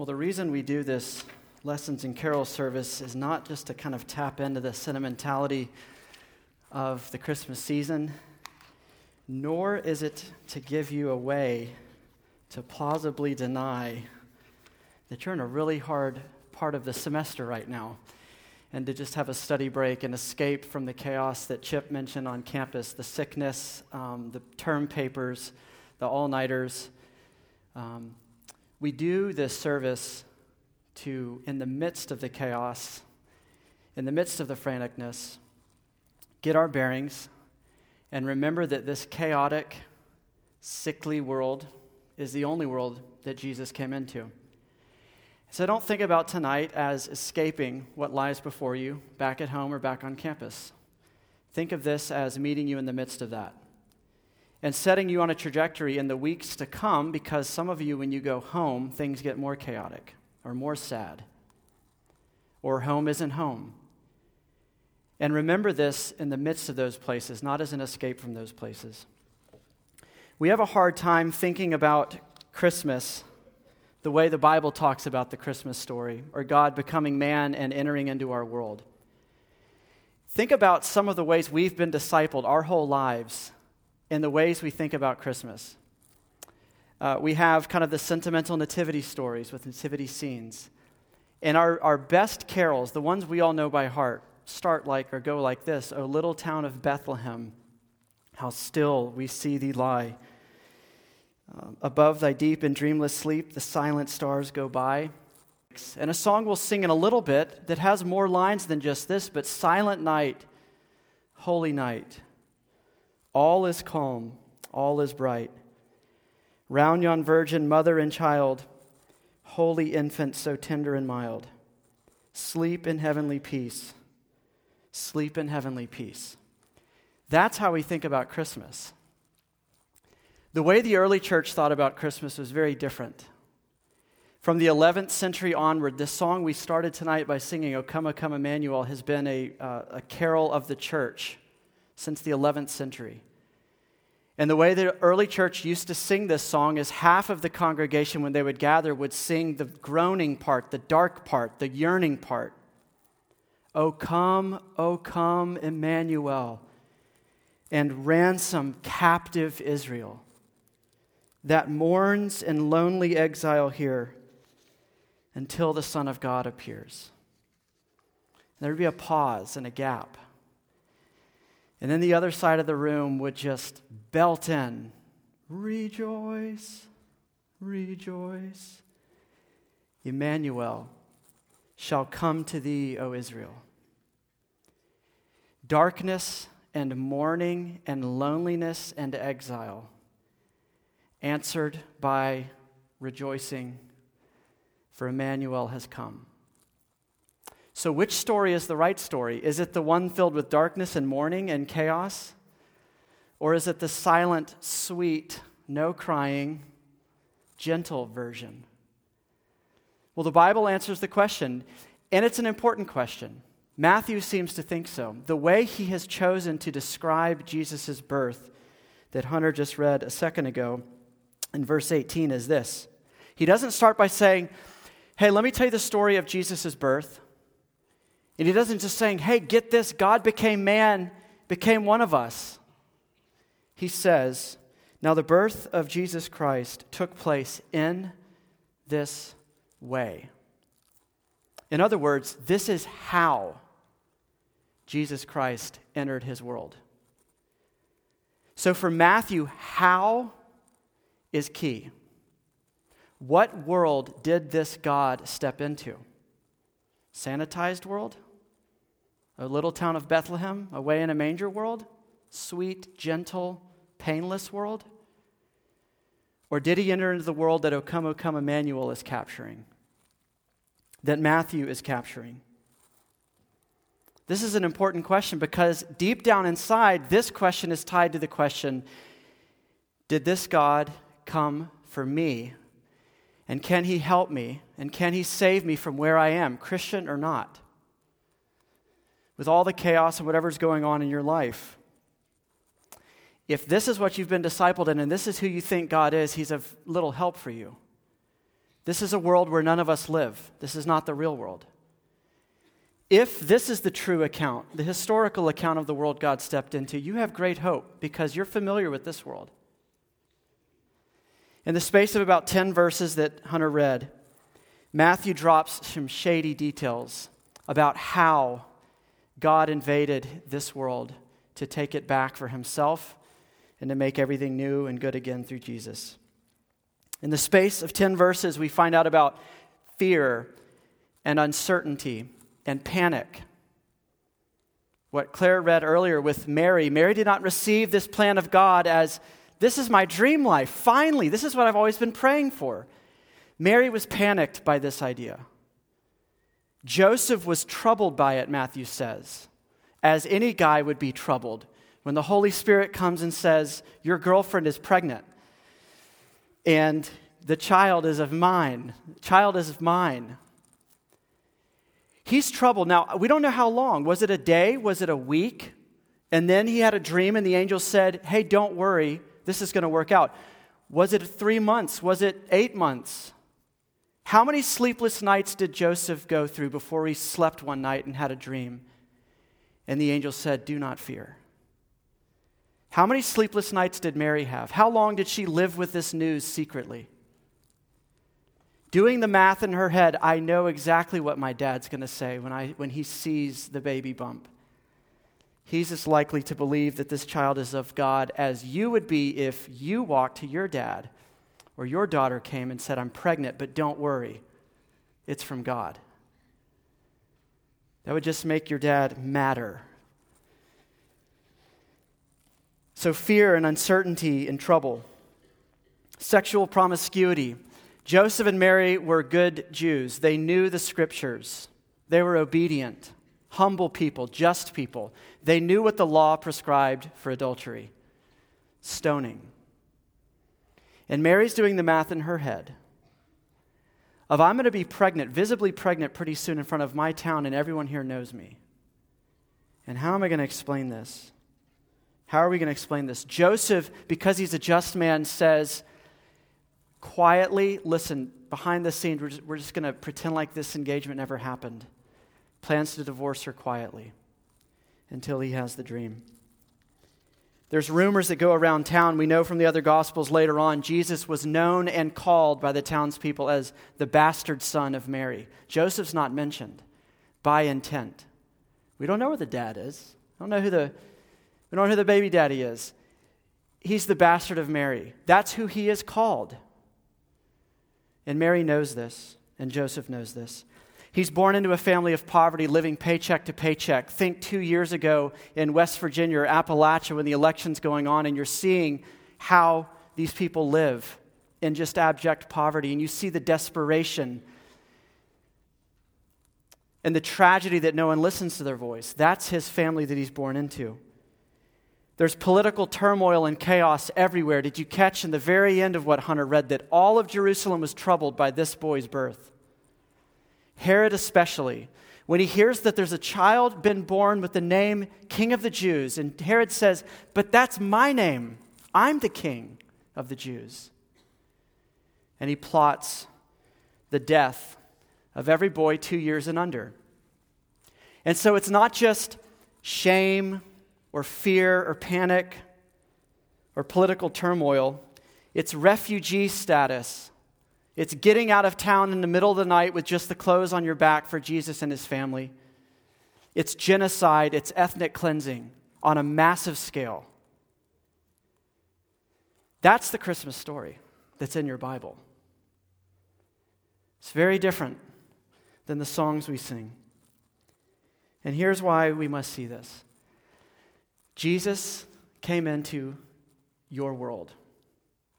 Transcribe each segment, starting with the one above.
Well, the reason we do this lessons and carol service is not just to kind of tap into the sentimentality of the Christmas season, nor is it to give you a way to plausibly deny that you're in a really hard part of the semester right now and to just have a study break and escape from the chaos that Chip mentioned on campus the sickness, um, the term papers, the all nighters. Um, we do this service to, in the midst of the chaos, in the midst of the franticness, get our bearings and remember that this chaotic, sickly world is the only world that Jesus came into. So don't think about tonight as escaping what lies before you back at home or back on campus. Think of this as meeting you in the midst of that and setting you on a trajectory in the weeks to come because some of you, when you go home, things get more chaotic or more sad, or home isn't home. And remember this in the midst of those places, not as an escape from those places. We have a hard time thinking about Christmas the way the Bible talks about the Christmas story, or God becoming man and entering into our world. Think about some of the ways we've been discipled our whole lives in the ways we think about Christmas. Uh, we have kind of the sentimental nativity stories with nativity scenes. And our, our best carols, the ones we all know by heart, start like or go like this O little town of Bethlehem, how still we see thee lie. Um, above thy deep and dreamless sleep, the silent stars go by. And a song we'll sing in a little bit that has more lines than just this, but Silent night, holy night, all is calm, all is bright. Round yon virgin, mother and child, holy infant, so tender and mild, sleep in heavenly peace, sleep in heavenly peace. That's how we think about Christmas. The way the early church thought about Christmas was very different. From the 11th century onward, this song we started tonight by singing, O Come, O Come, Emmanuel, has been a, uh, a carol of the church since the 11th century. And the way the early church used to sing this song is half of the congregation, when they would gather, would sing the groaning part, the dark part, the yearning part. O come, O come, Emmanuel, and ransom captive Israel that mourns in lonely exile here until the Son of God appears. There would be a pause and a gap. And then the other side of the room would just belt in Rejoice, rejoice. Emmanuel shall come to thee, O Israel. Darkness and mourning and loneliness and exile answered by rejoicing, for Emmanuel has come. So, which story is the right story? Is it the one filled with darkness and mourning and chaos? Or is it the silent, sweet, no crying, gentle version? Well, the Bible answers the question, and it's an important question. Matthew seems to think so. The way he has chosen to describe Jesus' birth that Hunter just read a second ago in verse 18 is this He doesn't start by saying, Hey, let me tell you the story of Jesus' birth. And he doesn't just saying, Hey, get this, God became man, became one of us. He says, Now the birth of Jesus Christ took place in this way. In other words, this is how Jesus Christ entered his world. So for Matthew, how is key. What world did this God step into? Sanitized world? A little town of Bethlehem, away in a manger world? Sweet, gentle, painless world? Or did he enter into the world that O come, O come Emmanuel is capturing? That Matthew is capturing? This is an important question because deep down inside, this question is tied to the question Did this God come for me? And can he help me? And can he save me from where I am, Christian or not? With all the chaos and whatever's going on in your life. If this is what you've been discipled in and this is who you think God is, he's of little help for you. This is a world where none of us live. This is not the real world. If this is the true account, the historical account of the world God stepped into, you have great hope because you're familiar with this world. In the space of about 10 verses that Hunter read, Matthew drops some shady details about how God invaded this world to take it back for himself and to make everything new and good again through Jesus. In the space of 10 verses, we find out about fear and uncertainty and panic. What Claire read earlier with Mary Mary did not receive this plan of God as this is my dream life. Finally, this is what I've always been praying for. Mary was panicked by this idea. Joseph was troubled by it, Matthew says, as any guy would be troubled when the Holy Spirit comes and says, Your girlfriend is pregnant and the child is of mine. The child is of mine. He's troubled. Now, we don't know how long. Was it a day? Was it a week? And then he had a dream, and the angel said, Hey, don't worry. This is going to work out. Was it three months? Was it eight months? How many sleepless nights did Joseph go through before he slept one night and had a dream? And the angel said, Do not fear. How many sleepless nights did Mary have? How long did she live with this news secretly? Doing the math in her head, I know exactly what my dad's going to say when, I, when he sees the baby bump. He's as likely to believe that this child is of God as you would be if you walked to your dad or your daughter came and said, I'm pregnant, but don't worry, it's from God. That would just make your dad madder So, fear and uncertainty and trouble. Sexual promiscuity. Joseph and Mary were good Jews. They knew the scriptures, they were obedient, humble people, just people. They knew what the law prescribed for adultery stoning. And Mary's doing the math in her head of I'm going to be pregnant, visibly pregnant pretty soon in front of my town, and everyone here knows me. And how am I going to explain this? How are we going to explain this? Joseph, because he's a just man, says quietly, listen, behind the scenes, we're just, we're just going to pretend like this engagement never happened. Plans to divorce her quietly until he has the dream. There's rumors that go around town. We know from the other Gospels later on, Jesus was known and called by the townspeople as the bastard son of Mary. Joseph's not mentioned by intent. We don't know where the dad is. I don't know who the we don't know who the baby daddy is. He's the bastard of Mary. That's who he is called. And Mary knows this, and Joseph knows this. He's born into a family of poverty, living paycheck to paycheck. Think two years ago in West Virginia or Appalachia when the election's going on, and you're seeing how these people live in just abject poverty, and you see the desperation and the tragedy that no one listens to their voice. That's his family that he's born into. There's political turmoil and chaos everywhere. Did you catch in the very end of what Hunter read that all of Jerusalem was troubled by this boy's birth? Herod, especially, when he hears that there's a child been born with the name King of the Jews, and Herod says, But that's my name. I'm the King of the Jews. And he plots the death of every boy two years and under. And so it's not just shame or fear or panic or political turmoil. It's refugee status. It's getting out of town in the middle of the night with just the clothes on your back for Jesus and his family. It's genocide, it's ethnic cleansing on a massive scale. That's the Christmas story that's in your Bible. It's very different than the songs we sing. And here's why we must see this Jesus came into your world.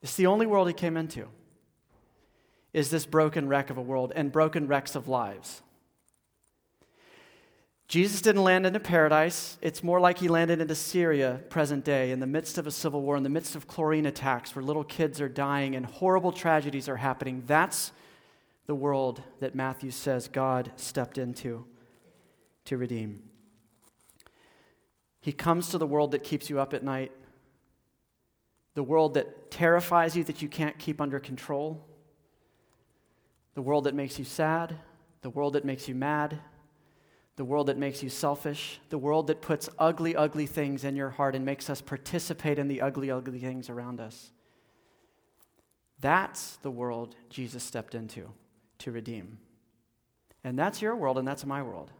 It's the only world he came into. Is this broken wreck of a world and broken wrecks of lives. Jesus didn't land into paradise. It's more like he landed into Syria, present day, in the midst of a civil war, in the midst of chlorine attacks where little kids are dying and horrible tragedies are happening. That's the world that Matthew says God stepped into to redeem. He comes to the world that keeps you up at night, the world that terrifies you that you can't keep under control, the world that makes you sad, the world that makes you mad, the world that makes you selfish, the world that puts ugly, ugly things in your heart and makes us participate in the ugly, ugly things around us. That's the world Jesus stepped into to redeem. And that's your world, and that's my world.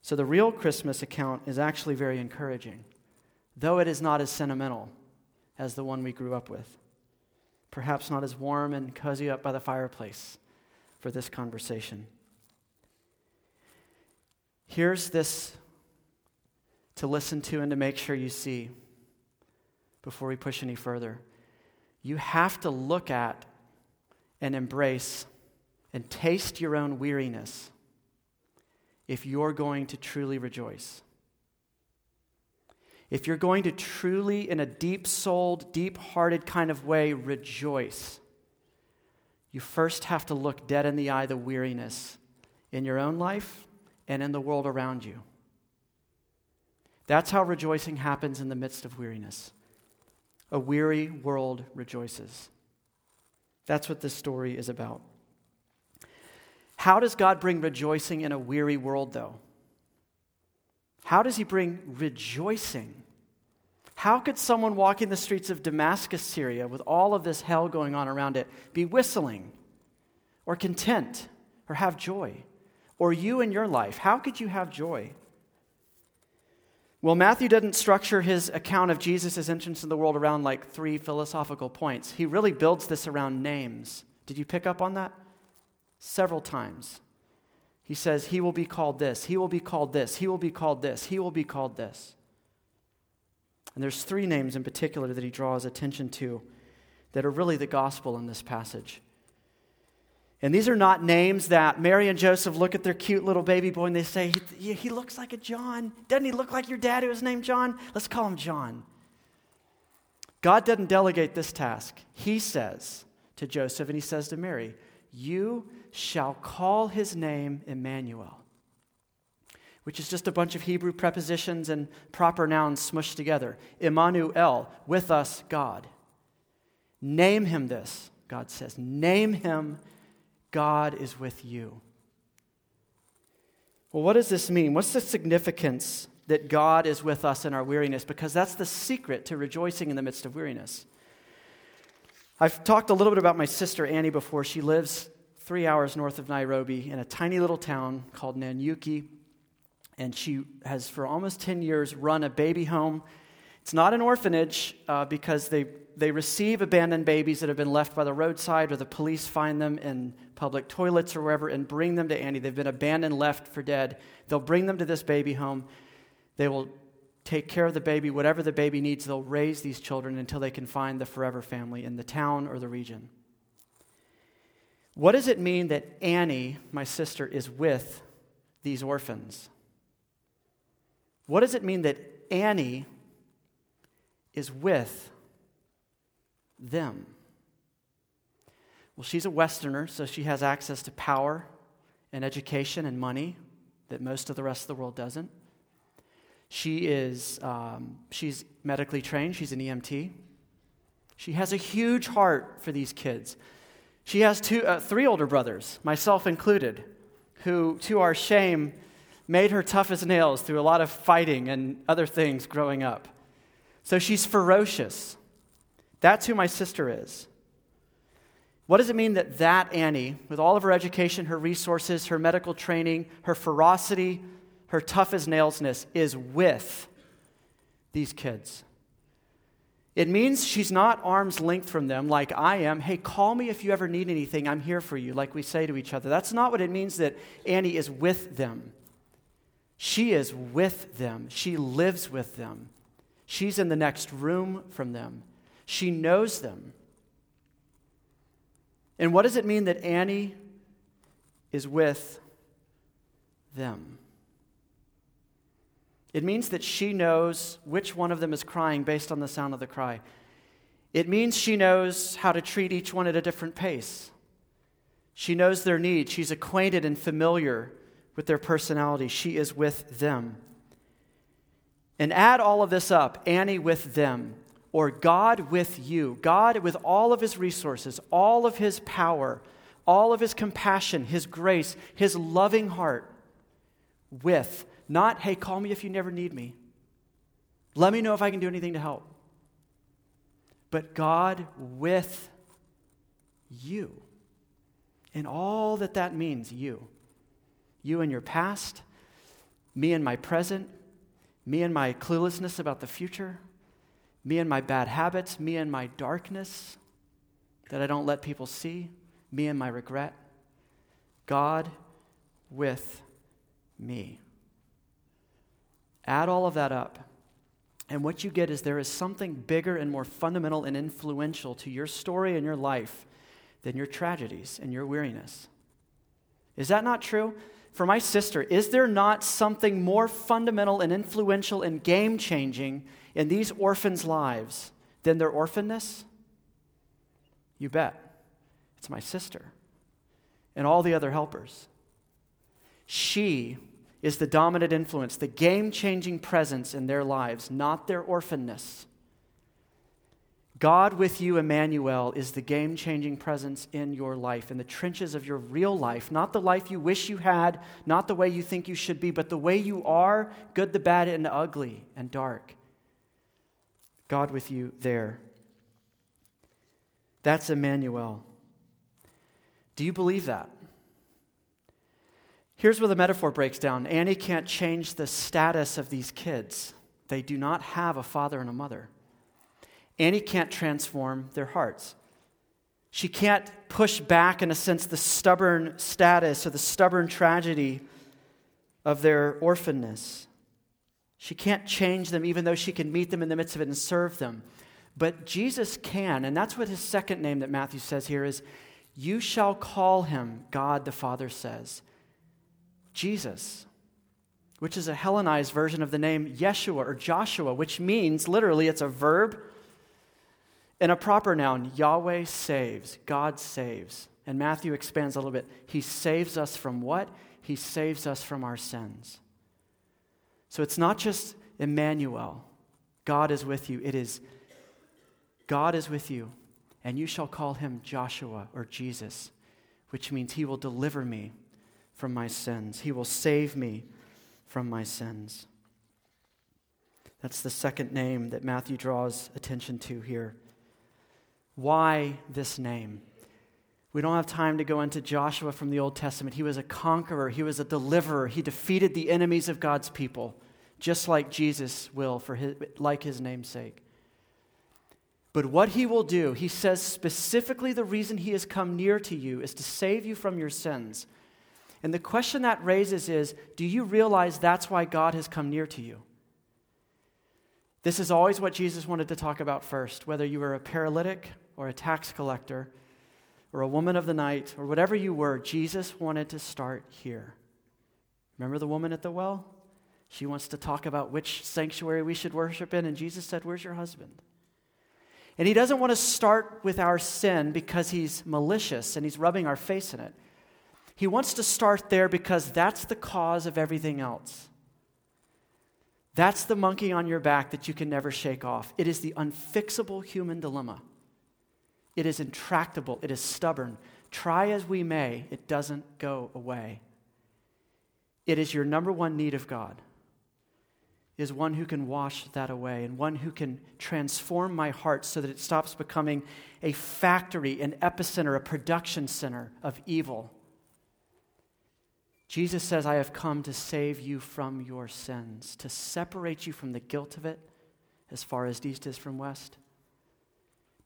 So the real Christmas account is actually very encouraging, though it is not as sentimental as the one we grew up with. Perhaps not as warm and cozy up by the fireplace for this conversation. Here's this to listen to and to make sure you see before we push any further. You have to look at and embrace and taste your own weariness if you're going to truly rejoice. If you're going to truly, in a deep souled, deep hearted kind of way, rejoice, you first have to look dead in the eye the weariness in your own life and in the world around you. That's how rejoicing happens in the midst of weariness. A weary world rejoices. That's what this story is about. How does God bring rejoicing in a weary world, though? How does He bring rejoicing? How could someone walking the streets of Damascus, Syria, with all of this hell going on around it, be whistling or content or have joy? or you in your life? How could you have joy? Well, Matthew didn't structure his account of Jesus' entrance in the world around like three philosophical points. He really builds this around names. Did you pick up on that? Several times. He says, He will be called this, He will be called this, He will be called this, He will be called this. And there's three names in particular that he draws attention to that are really the gospel in this passage. And these are not names that Mary and Joseph look at their cute little baby boy and they say, he, he looks like a John. Doesn't he look like your dad who was named John? Let's call him John. God doesn't delegate this task. He says to Joseph and he says to Mary, You shall call his name Emmanuel, which is just a bunch of Hebrew prepositions and proper nouns smushed together. Immanuel, with us, God. Name him this, God says. Name him God is with you. Well, what does this mean? What's the significance that God is with us in our weariness? Because that's the secret to rejoicing in the midst of weariness. I've talked a little bit about my sister Annie before. She lives three hours north of Nairobi in a tiny little town called Nanyuki. And she has, for almost 10 years, run a baby home. It's not an orphanage uh, because they they receive abandoned babies that have been left by the roadside, or the police find them in public toilets or wherever and bring them to Annie. They've been abandoned, left for dead. They'll bring them to this baby home. They will take care of the baby, whatever the baby needs. They'll raise these children until they can find the forever family in the town or the region. What does it mean that Annie, my sister, is with these orphans? What does it mean that Annie is with them. Well, she's a Westerner, so she has access to power and education and money that most of the rest of the world doesn't. She is um, she's medically trained. She's an EMT. She has a huge heart for these kids. She has two, uh, three older brothers, myself included, who, to our shame, made her tough as nails through a lot of fighting and other things growing up. So she's ferocious. That's who my sister is. What does it mean that that Annie, with all of her education, her resources, her medical training, her ferocity, her tough as nailsness, is with these kids? It means she's not arm's length from them like I am. Hey, call me if you ever need anything. I'm here for you, like we say to each other. That's not what it means that Annie is with them. She is with them, she lives with them. She's in the next room from them. She knows them. And what does it mean that Annie is with them? It means that she knows which one of them is crying based on the sound of the cry. It means she knows how to treat each one at a different pace. She knows their needs. She's acquainted and familiar with their personality. She is with them. And add all of this up Annie with them or God with you, God with all of his resources, all of his power, all of his compassion, his grace, his loving heart with, not, hey, call me if you never need me. Let me know if I can do anything to help. But God with you. And all that that means, you. You and your past, me and my present, me and my cluelessness about the future, me and my bad habits, me and my darkness that I don't let people see, me and my regret. God with me. Add all of that up. And what you get is there is something bigger and more fundamental and influential to your story and your life than your tragedies and your weariness. Is that not true? For my sister, is there not something more fundamental and influential and game changing in these orphans' lives than their orphanness? You bet. It's my sister and all the other helpers. She is the dominant influence, the game changing presence in their lives, not their orphanness. God with you, Emmanuel, is the game changing presence in your life, in the trenches of your real life. Not the life you wish you had, not the way you think you should be, but the way you are good, the bad, and the ugly and dark. God with you there. That's Emmanuel. Do you believe that? Here's where the metaphor breaks down Annie can't change the status of these kids, they do not have a father and a mother. Annie can't transform their hearts. She can't push back, in a sense, the stubborn status or the stubborn tragedy of their orphanness. She can't change them, even though she can meet them in the midst of it and serve them. But Jesus can, and that's what his second name that Matthew says here is You shall call him, God the Father says. Jesus, which is a Hellenized version of the name Yeshua or Joshua, which means literally it's a verb and a proper noun. Yahweh saves, God saves. And Matthew expands a little bit. He saves us from what? He saves us from our sins. So it's not just Emmanuel, God is with you. It is God is with you, and you shall call him Joshua or Jesus, which means he will deliver me from my sins. He will save me from my sins. That's the second name that Matthew draws attention to here. Why this name? We don't have time to go into Joshua from the Old Testament. He was a conqueror, he was a deliverer. He defeated the enemies of God's people, just like Jesus will for his, like his namesake. But what he will do, he says specifically the reason he has come near to you is to save you from your sins. And the question that raises is do you realize that's why God has come near to you? This is always what Jesus wanted to talk about first, whether you were a paralytic or a tax collector or a woman of the night or whatever you were, Jesus wanted to start here. Remember the woman at the well? She wants to talk about which sanctuary we should worship in, and Jesus said, Where's your husband? And he doesn't want to start with our sin because he's malicious and he's rubbing our face in it. He wants to start there because that's the cause of everything else. That's the monkey on your back that you can never shake off. It is the unfixable human dilemma. It is intractable, it is stubborn. Try as we may, it doesn't go away. It is your number one need of God. Is one who can wash that away and one who can transform my heart so that it stops becoming a factory, an epicenter, a production center of evil Jesus says, I have come to save you from your sins, to separate you from the guilt of it, as far as east is from west,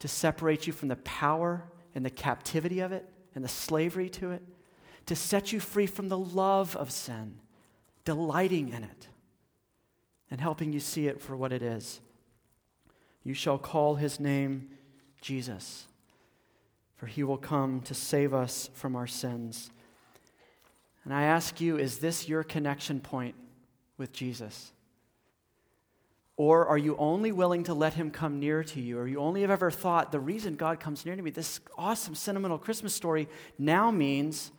to separate you from the power and the captivity of it and the slavery to it, to set you free from the love of sin, delighting in it, and helping you see it for what it is. You shall call his name Jesus, for he will come to save us from our sins. And I ask you, is this your connection point with Jesus? Or are you only willing to let him come near to you? Or you only have ever thought the reason God comes near to me, this awesome sentimental Christmas story, now means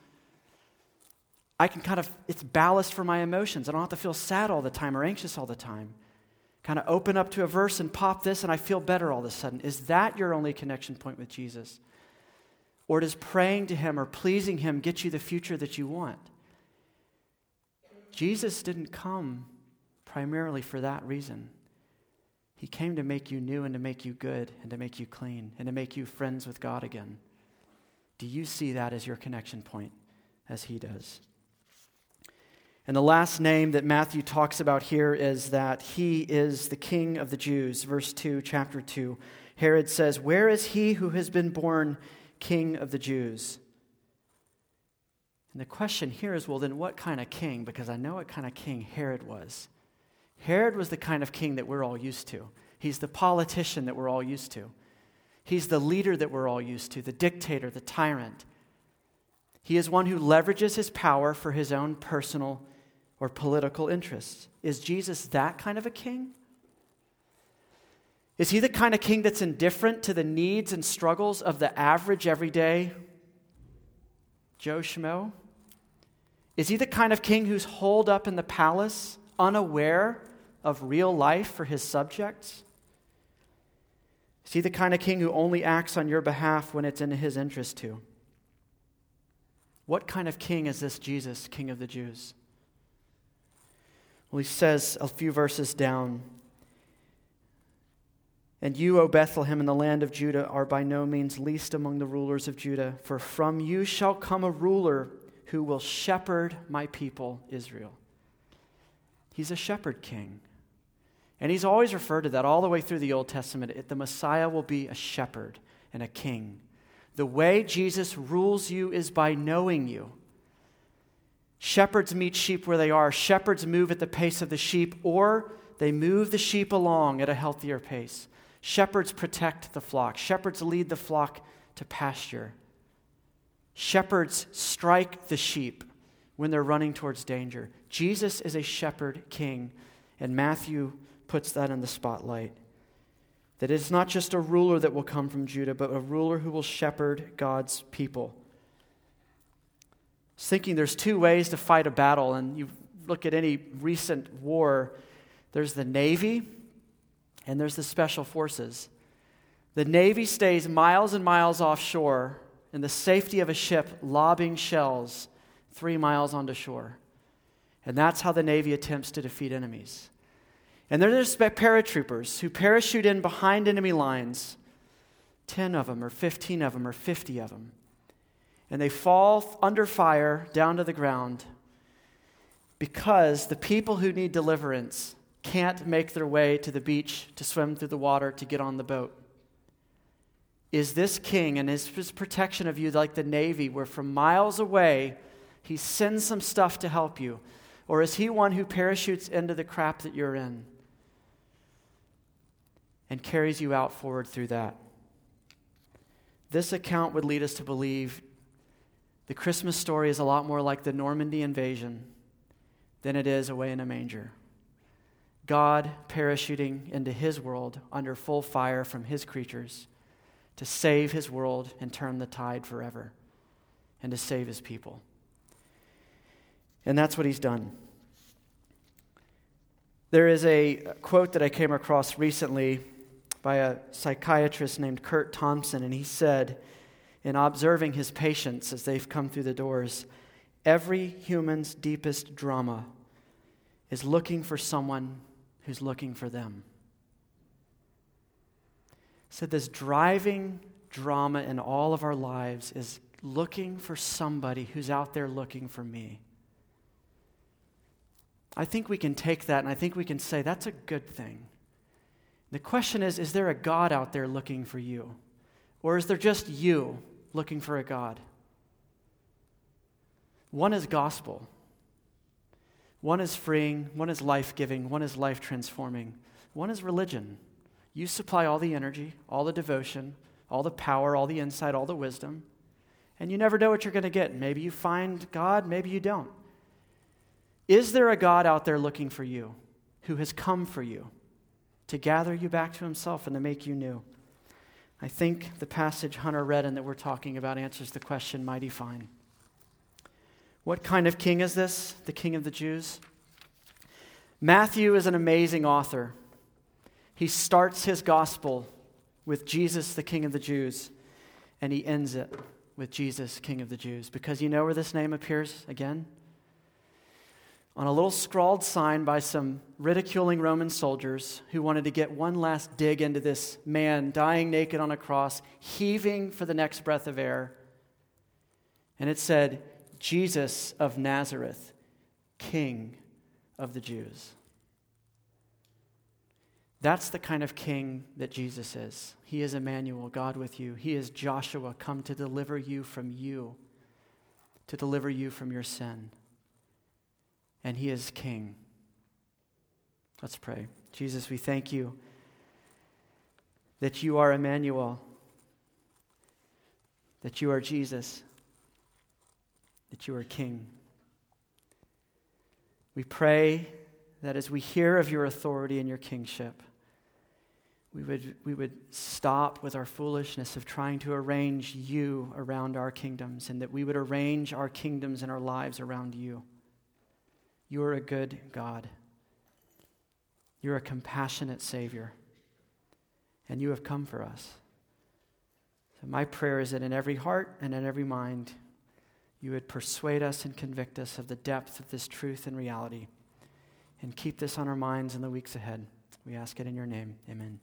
I can kind of, it's ballast for my emotions. I don't have to feel sad all the time or anxious all the time. Kind of open up to a verse and pop this, and I feel better all of a sudden. Is that your only connection point with Jesus? Or does praying to Him or pleasing Him get you the future that you want? Jesus didn't come primarily for that reason. He came to make you new and to make you good and to make you clean and to make you friends with God again. Do you see that as your connection point as He does? And the last name that Matthew talks about here is that he is the king of the Jews. Verse 2, chapter 2. Herod says, Where is he who has been born king of the Jews? And the question here is, well, then what kind of king? Because I know what kind of king Herod was. Herod was the kind of king that we're all used to. He's the politician that we're all used to. He's the leader that we're all used to, the dictator, the tyrant. He is one who leverages his power for his own personal or political interests. Is Jesus that kind of a king? Is he the kind of king that's indifferent to the needs and struggles of the average, everyday Joe Schmo? Is he the kind of king who's holed up in the palace, unaware of real life for his subjects? Is he the kind of king who only acts on your behalf when it's in his interest to? What kind of king is this Jesus, King of the Jews? Well, he says a few verses down And you, O Bethlehem, in the land of Judah, are by no means least among the rulers of Judah, for from you shall come a ruler who will shepherd my people, Israel. He's a shepherd king. And he's always referred to that all the way through the Old Testament. The Messiah will be a shepherd and a king. The way Jesus rules you is by knowing you. Shepherds meet sheep where they are. Shepherds move at the pace of the sheep, or they move the sheep along at a healthier pace. Shepherds protect the flock. Shepherds lead the flock to pasture. Shepherds strike the sheep when they're running towards danger. Jesus is a shepherd king, and Matthew puts that in the spotlight. That it's not just a ruler that will come from Judah, but a ruler who will shepherd God's people was thinking there's two ways to fight a battle, and you look at any recent war, there's the Navy and there's the Special Forces. The Navy stays miles and miles offshore in the safety of a ship lobbing shells three miles onto shore. And that's how the Navy attempts to defeat enemies. And then there's paratroopers who parachute in behind enemy lines 10 of them, or 15 of them, or 50 of them and they fall under fire down to the ground because the people who need deliverance can't make their way to the beach to swim through the water to get on the boat. Is this king and his, his protection of you like the Navy, where from miles away he sends some stuff to help you? Or is he one who parachutes into the crap that you're in and carries you out forward through that? This account would lead us to believe the Christmas story is a lot more like the Normandy invasion than it is away in a manger. God parachuting into his world under full fire from his creatures to save his world and turn the tide forever and to save his people. And that's what he's done. There is a quote that I came across recently by a psychiatrist named Curt Thompson, and he said, in observing his patients as they've come through the doors, every human's deepest drama is looking for someone who's looking for them. So, this driving drama in all of our lives is looking for somebody who's out there looking for me. I think we can take that and I think we can say that's a good thing. The question is is there a God out there looking for you? Or is there just you looking for a God? One is gospel, one is freeing, one is life giving, one is life transforming, one is religion. You supply all the energy, all the devotion, all the power, all the insight, all the wisdom, and you never know what you're going to get. Maybe you find God, maybe you don't. Is there a God out there looking for you who has come for you to gather you back to himself and to make you new? I think the passage Hunter read and that we're talking about answers the question mighty fine. What kind of king is this, the king of the Jews? Matthew is an amazing author. He starts his gospel with Jesus, the king of the Jews, and he ends it with Jesus, King of the Jews, because you know where this name appears again? On a little scrawled sign by some ridiculing Roman soldiers who wanted to get one last dig into this man dying naked on a cross, heaving for the next breath of air. And it said, Jesus of Nazareth, King of the Jews. That's the kind of king that Jesus is. He is Emmanuel, God with you. He is Joshua, come to deliver you from you, to deliver you from your sin. And he is king. Let's pray. Jesus, we thank you that you are Emmanuel, that you are Jesus, that you are king. We pray that as we hear of your authority and your kingship, we would, we would stop with our foolishness of trying to arrange you around our kingdoms and that we would arrange our kingdoms and our lives around you. You are a good God. You're a compassionate Savior. And you have come for us. So, my prayer is that in every heart and in every mind, you would persuade us and convict us of the depth of this truth and reality. And keep this on our minds in the weeks ahead. We ask it in your name. Amen.